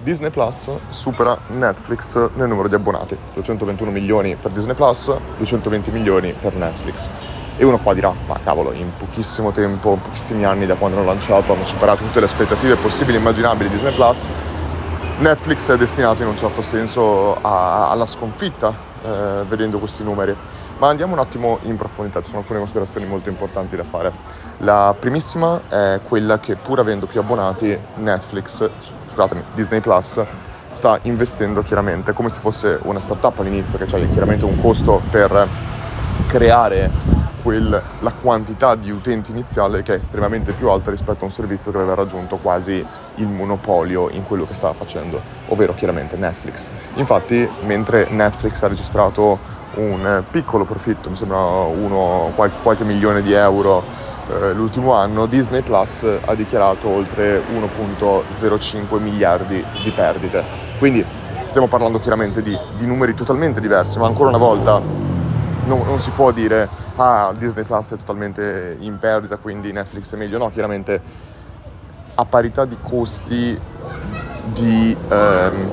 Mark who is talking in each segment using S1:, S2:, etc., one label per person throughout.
S1: Disney Plus supera Netflix nel numero di abbonati, 221 milioni per Disney Plus, 220 milioni per Netflix. E uno qua dirà, ma cavolo, in pochissimo tempo, in pochissimi anni da quando hanno lanciato, hanno superato tutte le aspettative possibili e immaginabili di Disney Plus, Netflix è destinato in un certo senso a, alla sconfitta eh, vedendo questi numeri. Ma andiamo un attimo in profondità, ci sono alcune considerazioni molto importanti da fare. La primissima è quella che pur avendo più abbonati, Netflix, scusatemi, Disney Plus, sta investendo chiaramente come se fosse una startup all'inizio, che c'è chiaramente un costo per creare quel, la quantità di utenti iniziale che è estremamente più alta rispetto a un servizio che aveva raggiunto quasi il monopolio in quello che stava facendo, ovvero chiaramente Netflix. Infatti, mentre Netflix ha registrato un piccolo profitto, mi sembra uno, qualche, qualche milione di euro eh, l'ultimo anno, Disney Plus ha dichiarato oltre 1.05 miliardi di perdite. Quindi stiamo parlando chiaramente di, di numeri totalmente diversi, ma ancora una volta non, non si può dire ah Disney Plus è totalmente in perdita quindi Netflix è meglio, no, chiaramente a parità di costi di, ehm,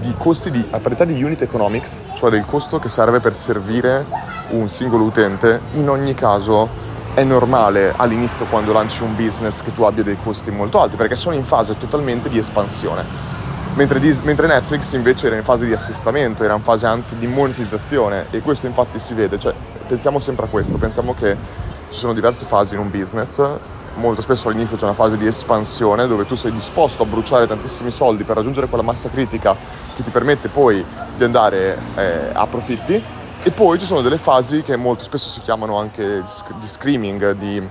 S1: di costi di, a parità di unit economics, cioè del costo che serve per servire un singolo utente, in ogni caso è normale all'inizio quando lanci un business che tu abbia dei costi molto alti perché sono in fase totalmente di espansione. Mentre, mentre, Netflix invece era in fase di assestamento, era in fase anzi di monetizzazione e questo infatti si vede, cioè pensiamo sempre a questo, pensiamo che ci sono diverse fasi in un business, molto spesso all'inizio c'è una fase di espansione dove tu sei disposto a bruciare tantissimi soldi per raggiungere quella massa critica che ti permette poi di andare eh, a profitti e poi ci sono delle fasi che molto spesso si chiamano anche di screaming, di,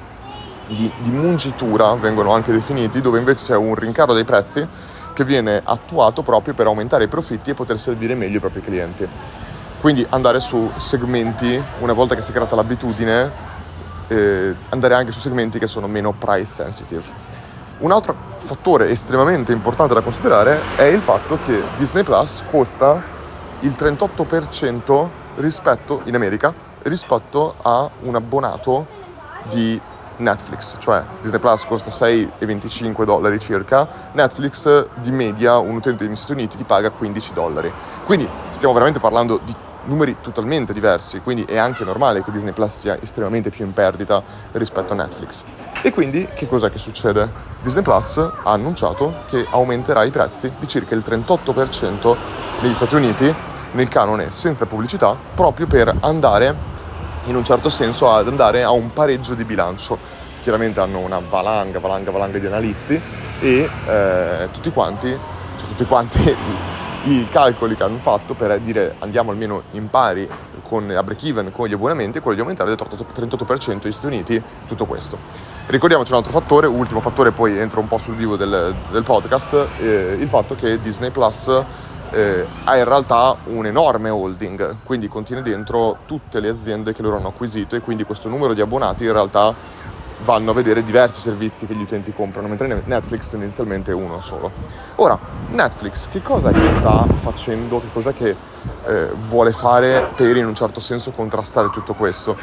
S1: di, di mungitura, vengono anche definiti, dove invece c'è un rincaro dei prezzi che viene attuato proprio per aumentare i profitti e poter servire meglio i propri clienti. Quindi andare su segmenti, una volta che si è creata l'abitudine, eh, andare anche su segmenti che sono meno price sensitive. Un altro fattore estremamente importante da considerare è il fatto che Disney Plus costa il 38% rispetto, in America, rispetto a un abbonato di Netflix, cioè Disney Plus costa 6,25 dollari circa, Netflix di media un utente negli Stati Uniti ti paga 15 dollari. Quindi stiamo veramente parlando di numeri totalmente diversi, quindi è anche normale che Disney Plus sia estremamente più in perdita rispetto a Netflix. E quindi che cos'è che succede? Disney Plus ha annunciato che aumenterà i prezzi di circa il 38% negli Stati Uniti nel canone senza pubblicità proprio per andare in un certo senso ad andare a un pareggio di bilancio. Chiaramente hanno una valanga, valanga, valanga di analisti e eh, tutti quanti, cioè tutti quanti i calcoli che hanno fatto per dire andiamo almeno in pari con, a break even con gli abbonamenti, quello di aumentare del 38% negli Stati Uniti, tutto questo. Ricordiamoci un altro fattore, ultimo fattore, poi entro un po' sul vivo del, del podcast, eh, il fatto che Disney Plus eh, ha in realtà un enorme holding, quindi contiene dentro tutte le aziende che loro hanno acquisito e quindi questo numero di abbonati in realtà vanno a vedere diversi servizi che gli utenti comprano, mentre Netflix tendenzialmente è uno solo. Ora, Netflix che cosa è che sta facendo, che cosa che eh, vuole fare per in un certo senso contrastare tutto questo?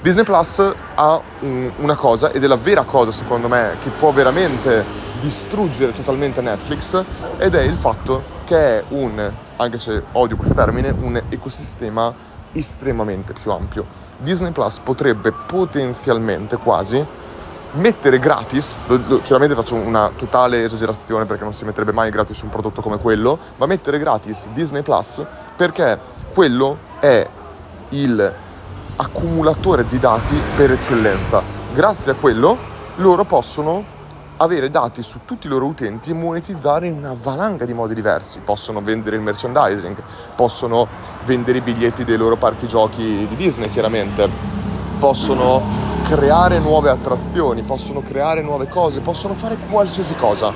S1: Disney Plus ha un, una cosa, ed è la vera cosa secondo me, che può veramente distruggere totalmente Netflix, ed è il fatto che è un, anche se odio questo termine, un ecosistema estremamente più ampio. Disney Plus potrebbe potenzialmente quasi mettere gratis, lo, lo, chiaramente faccio una totale esagerazione perché non si metterebbe mai gratis un prodotto come quello, ma mettere gratis Disney Plus perché quello è il accumulatore di dati per eccellenza. Grazie a quello loro possono avere dati su tutti i loro utenti e monetizzare in una valanga di modi diversi. Possono vendere il merchandising, possono vendere i biglietti dei loro parchi giochi di Disney, chiaramente, possono creare nuove attrazioni, possono creare nuove cose, possono fare qualsiasi cosa.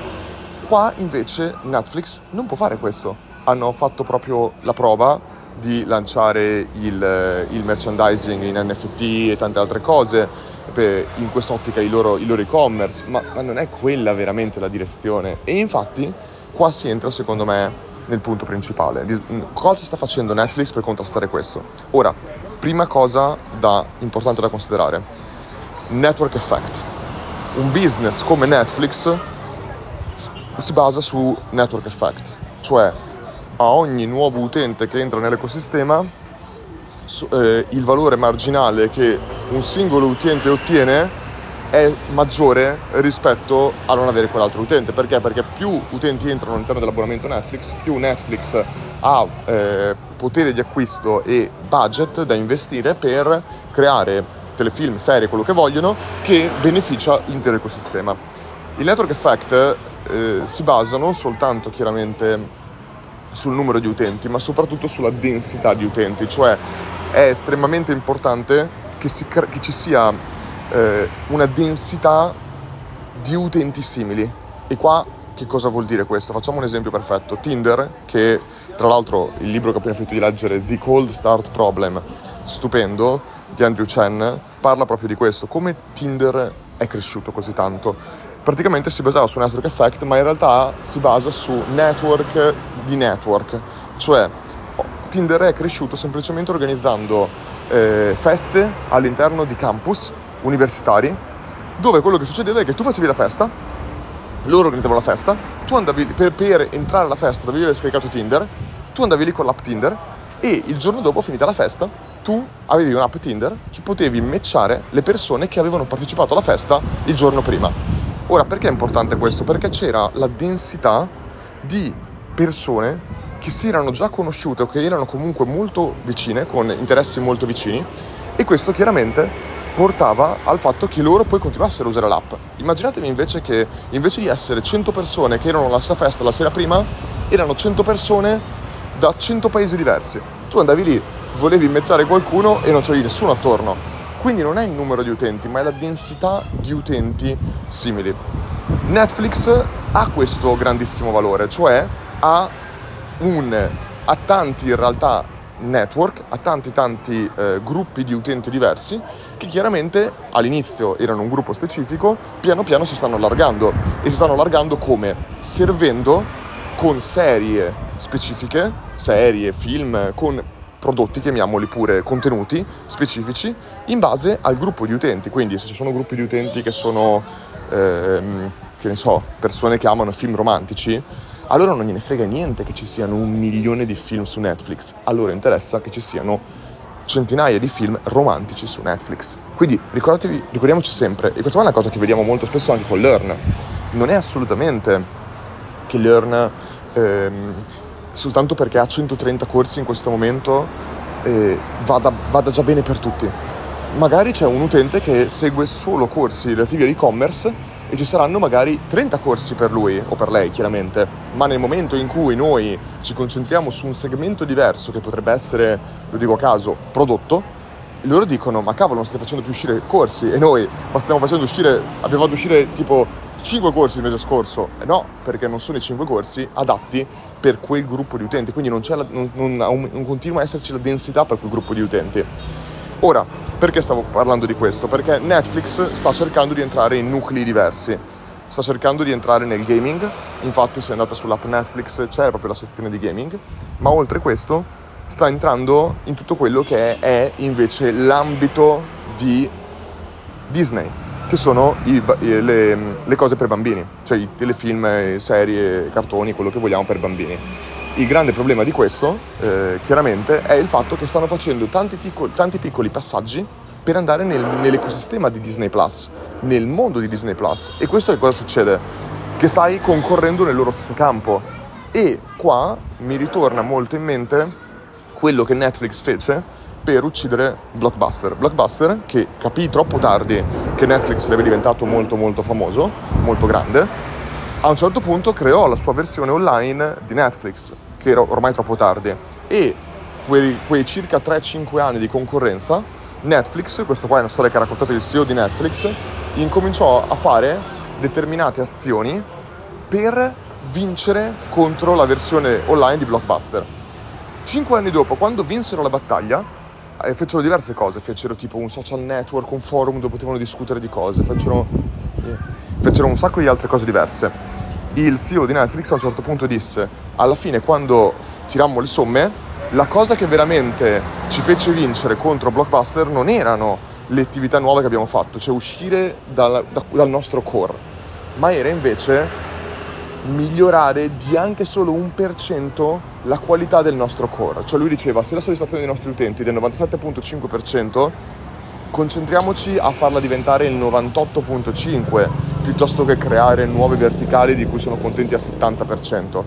S1: Qua invece Netflix non può fare questo. Hanno fatto proprio la prova di lanciare il, il merchandising in NFT e tante altre cose in quest'ottica i loro, i loro e-commerce, ma, ma non è quella veramente la direzione. E infatti qua si entra secondo me nel punto principale. Cosa sta facendo Netflix per contrastare questo? Ora, prima cosa da, importante da considerare, network effect. Un business come Netflix si basa su network effect, cioè a ogni nuovo utente che entra nell'ecosistema eh, il valore marginale che un singolo utente ottiene è maggiore rispetto a non avere quell'altro utente. Perché? Perché più utenti entrano all'interno dell'abbonamento Netflix, più Netflix ha eh, potere di acquisto e budget da investire per creare telefilm, serie, quello che vogliono, che beneficia l'intero ecosistema. Il network effect eh, si basa non soltanto chiaramente sul numero di utenti, ma soprattutto sulla densità di utenti, cioè è estremamente importante che, si, che ci sia eh, una densità di utenti simili. E qua che cosa vuol dire questo? Facciamo un esempio perfetto. Tinder, che tra l'altro il libro che ho appena finito di leggere, The Cold Start Problem, stupendo, di Andrew Chen, parla proprio di questo, come Tinder è cresciuto così tanto. Praticamente si basava su network effect, ma in realtà si basa su network di network, cioè Tinder è cresciuto semplicemente organizzando eh, feste all'interno di campus universitari, dove quello che succedeva è che tu facevi la festa, loro organizzavano la festa, tu andavi per, per entrare alla festa dovevi aver scaricato Tinder, tu andavi lì con l'app Tinder e il giorno dopo, finita la festa, tu avevi un'app Tinder che potevi matchare le persone che avevano partecipato alla festa il giorno prima. Ora, perché è importante questo? Perché c'era la densità di persone che si erano già conosciute o che erano comunque molto vicine, con interessi molto vicini, e questo chiaramente portava al fatto che loro poi continuassero a usare l'app. Immaginatevi invece che invece di essere 100 persone che erano alla stessa festa la sera prima, erano 100 persone da 100 paesi diversi. Tu andavi lì, volevi immezzare qualcuno e non c'avevi nessuno attorno. Quindi non è il numero di utenti, ma è la densità di utenti simili. Netflix ha questo grandissimo valore, cioè ha, un, ha tanti in realtà network, ha tanti tanti eh, gruppi di utenti diversi che chiaramente all'inizio erano un gruppo specifico, piano piano si stanno allargando e si stanno allargando come? Servendo con serie specifiche, serie, film, con prodotti, chiamiamoli pure contenuti specifici, in base al gruppo di utenti. Quindi se ci sono gruppi di utenti che sono, ehm, che ne so, persone che amano film romantici, allora non gliene frega niente che ci siano un milione di film su Netflix, a loro interessa che ci siano centinaia di film romantici su Netflix. Quindi ricordiamoci sempre, e questa è una cosa che vediamo molto spesso anche con Learn, non è assolutamente che Learn ehm, soltanto perché ha 130 corsi in questo momento eh, vada, vada già bene per tutti. Magari c'è un utente che segue solo corsi relativi all'e-commerce e ci saranno magari 30 corsi per lui o per lei chiaramente, ma nel momento in cui noi ci concentriamo su un segmento diverso che potrebbe essere, lo dico a caso, prodotto, loro dicono ma cavolo non state facendo più uscire corsi. E noi ma stiamo facendo uscire, abbiamo fatto uscire tipo 5 corsi il mese scorso, eh no, perché non sono i 5 corsi adatti per quel gruppo di utenti, quindi non, la, non, non, non continua a esserci la densità per quel gruppo di utenti. Ora, perché stavo parlando di questo? Perché Netflix sta cercando di entrare in nuclei diversi, sta cercando di entrare nel gaming, infatti se andate sull'app Netflix c'è proprio la sezione di gaming, ma oltre questo sta entrando in tutto quello che è invece l'ambito di Disney, che sono i, le, le, cose per bambini, cioè i telefilm, serie, cartoni, quello che vogliamo per bambini. Il grande problema di questo, eh, chiaramente, è il fatto che stanno facendo tanti, ticco, tanti piccoli passaggi per andare nel, nell'ecosistema di Disney Plus, nel mondo di Disney Plus. E questo è cosa succede? Che stai concorrendo nel loro stesso campo. E qua mi ritorna molto in mente quello che Netflix fece per uccidere Blockbuster. Blockbuster, che capì troppo tardi che Netflix sarebbe diventato molto molto famoso, molto grande, a un certo punto creò la sua versione online di Netflix, che era ormai troppo tardi, e quei, quei circa 3-5 anni di concorrenza, Netflix, questo qua è una storia che ha raccontato il CEO di Netflix, incominciò a fare determinate azioni per vincere contro la versione online di Blockbuster. Cinque anni dopo, quando vinsero la battaglia, eh, fecero diverse cose, fecero tipo un social network, un forum dove potevano discutere di cose, fecero, eh, fecero un sacco di altre cose diverse. Il CEO di Netflix a un certo punto disse, alla fine quando tirammo le somme, la cosa che veramente ci fece vincere contro Blockbuster non erano le attività nuove che abbiamo fatto, cioè uscire dal, da, dal nostro core, ma era invece migliorare di anche solo un per cento la qualità del nostro core. Cioè lui diceva se la soddisfazione dei nostri utenti è del 97.5%, concentriamoci a farla diventare il 98.5% piuttosto che creare nuove verticali di cui sono contenti al 70%.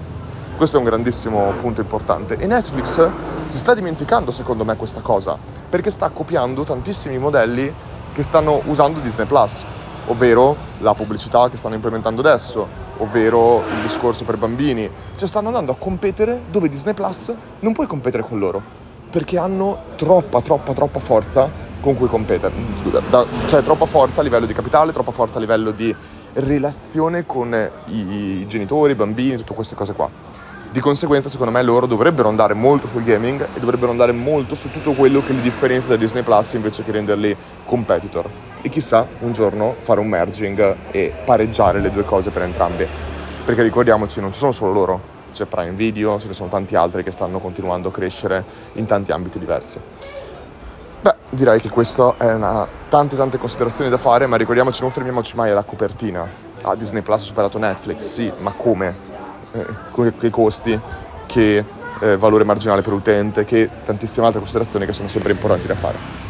S1: Questo è un grandissimo punto importante e Netflix si sta dimenticando secondo me questa cosa perché sta copiando tantissimi modelli che stanno usando Disney Plus, ovvero la pubblicità che stanno implementando adesso, ovvero il discorso per bambini. Cioè stanno andando a competere dove Disney Plus non puoi competere con loro, perché hanno troppa, troppa, troppa forza con cui competere. Scusa, da, cioè troppa forza a livello di capitale, troppa forza a livello di relazione con i, i genitori, i bambini, tutte queste cose qua. Di conseguenza, secondo me, loro dovrebbero andare molto sul gaming e dovrebbero andare molto su tutto quello che li differenzia da Disney Plus invece che renderli competitor. E chissà, un giorno fare un merging e pareggiare le due cose per entrambi. Perché ricordiamoci, non ci sono solo loro, c'è Prime Video, ce ne sono tanti altri che stanno continuando a crescere in tanti ambiti diversi. Direi che questa è una tante tante considerazioni da fare, ma ricordiamoci, non fermiamoci mai alla copertina. Ah, Disney Plus ha superato Netflix, sì, ma come? eh, che costi, che eh, valore marginale per utente, che tantissime altre considerazioni che sono sempre importanti da fare.